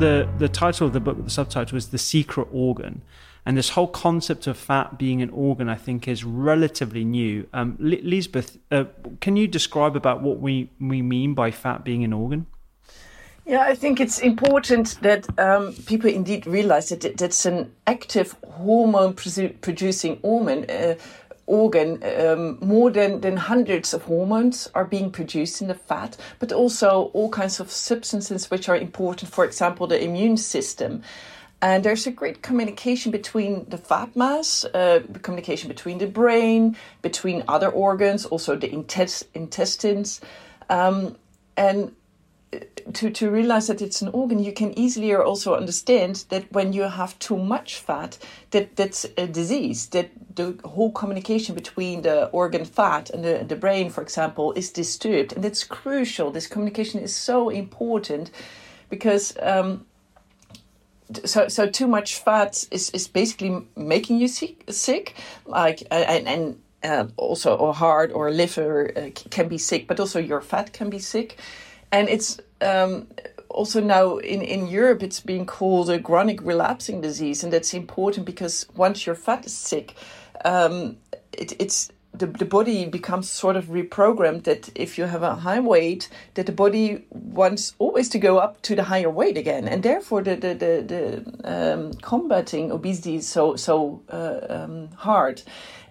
The, the title of the book, the subtitle is The Secret Organ. And this whole concept of fat being an organ, I think, is relatively new. Um, Liesbeth, uh, can you describe about what we, we mean by fat being an organ? Yeah, I think it's important that um, people indeed realize that that's an active hormone producing organ. Uh, organ, um, more than, than hundreds of hormones are being produced in the fat, but also all kinds of substances which are important, for example, the immune system. And there's a great communication between the fat mass, uh, communication between the brain, between other organs, also the intest- intestines. Um, and to, to realize that it's an organ, you can easily also understand that when you have too much fat, that that's a disease, that the whole communication between the organ fat and the, the brain, for example, is disturbed. And that's crucial. This communication is so important because um, so so too much fat is, is basically making you sick, sick like and, and uh, also or heart or liver uh, can be sick, but also your fat can be sick and it's um, also now in, in Europe it's being called a chronic relapsing disease, and that's important because once your fat is sick, um, it, it's the, the body becomes sort of reprogrammed that if you have a high weight that the body wants always to go up to the higher weight again. And therefore the the, the, the um, combating obesity is so so uh, um, hard.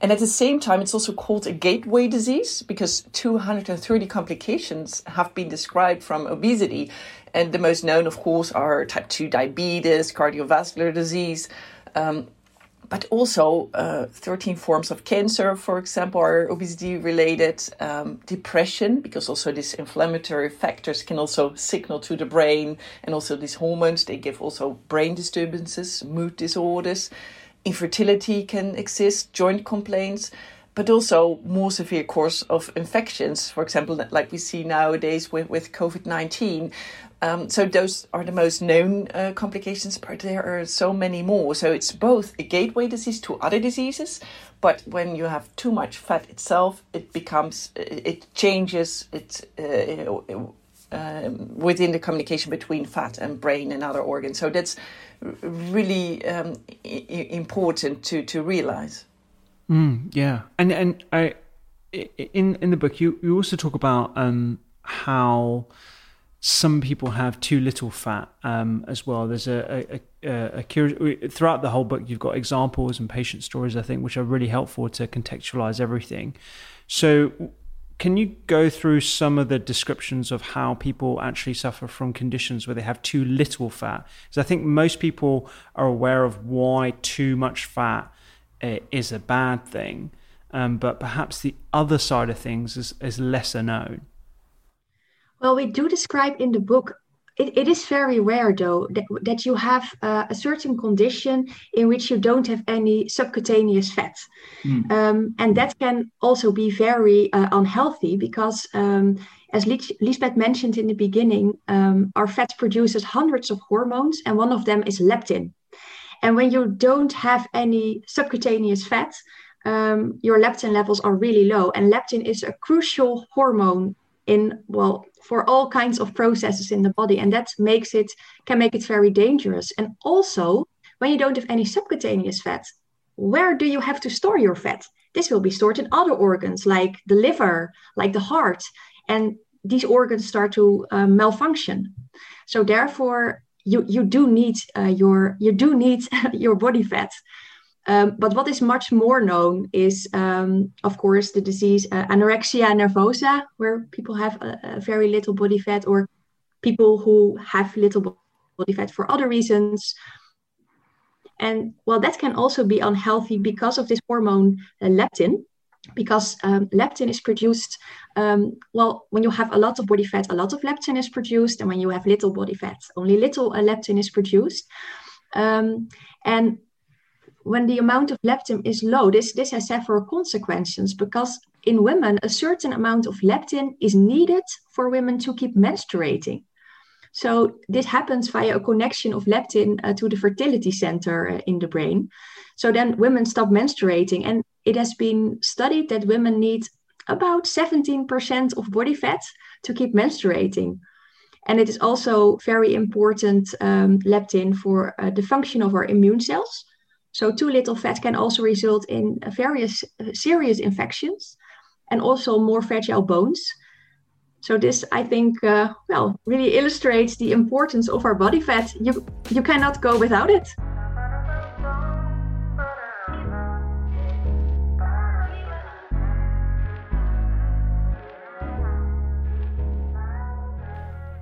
And at the same time it's also called a gateway disease because 230 complications have been described from obesity. And the most known of course are type 2 diabetes cardiovascular disease um, but also uh, 13 forms of cancer, for example, are obesity related. Um, depression, because also these inflammatory factors can also signal to the brain, and also these hormones, they give also brain disturbances, mood disorders. Infertility can exist, joint complaints, but also more severe course of infections, for example, like we see nowadays with, with COVID 19, um, so those are the most known uh, complications, but there are so many more. So it's both a gateway disease to other diseases, but when you have too much fat itself, it becomes it changes it uh, uh, within the communication between fat and brain and other organs. So that's really um, I- important to to realize. Mm, yeah, and and I in in the book you you also talk about um, how some people have too little fat um, as well. There's a, a, a, a curious, throughout the whole book, you've got examples and patient stories, I think, which are really helpful to contextualize everything. So, can you go through some of the descriptions of how people actually suffer from conditions where they have too little fat? Because I think most people are aware of why too much fat uh, is a bad thing, um, but perhaps the other side of things is, is lesser known. Well, we do describe in the book. It, it is very rare, though, that, that you have uh, a certain condition in which you don't have any subcutaneous fat. Mm. Um, and that can also be very uh, unhealthy because, um, as Liesbeth mentioned in the beginning, um, our fat produces hundreds of hormones, and one of them is leptin. And when you don't have any subcutaneous fat, um, your leptin levels are really low. And leptin is a crucial hormone in well for all kinds of processes in the body and that makes it can make it very dangerous. And also when you don't have any subcutaneous fat where do you have to store your fat? This will be stored in other organs like the liver like the heart and these organs start to uh, malfunction. So therefore you you do need uh, your you do need your body fat um, but what is much more known is, um, of course, the disease uh, anorexia nervosa, where people have a, a, very little body fat, or people who have little body fat for other reasons. And well, that can also be unhealthy because of this hormone uh, leptin. because um, leptin is produced um, well when you have a lot of body fat a lot of leptin is produced and when you have little body fat only little uh, leptin is produced um, and when the amount of leptin is low this this has several consequences because in women a certain amount of leptin is needed for women to keep menstruating so this happens via a connection of leptin uh, to the fertility center uh, in the brain so then women stop menstruating and it has been studied that women need about 17% of body fat to keep menstruating. And it is also very important um, leptin for uh, the function of our immune cells. So, too little fat can also result in various uh, serious infections and also more fragile bones. So, this I think, uh, well, really illustrates the importance of our body fat. You, you cannot go without it.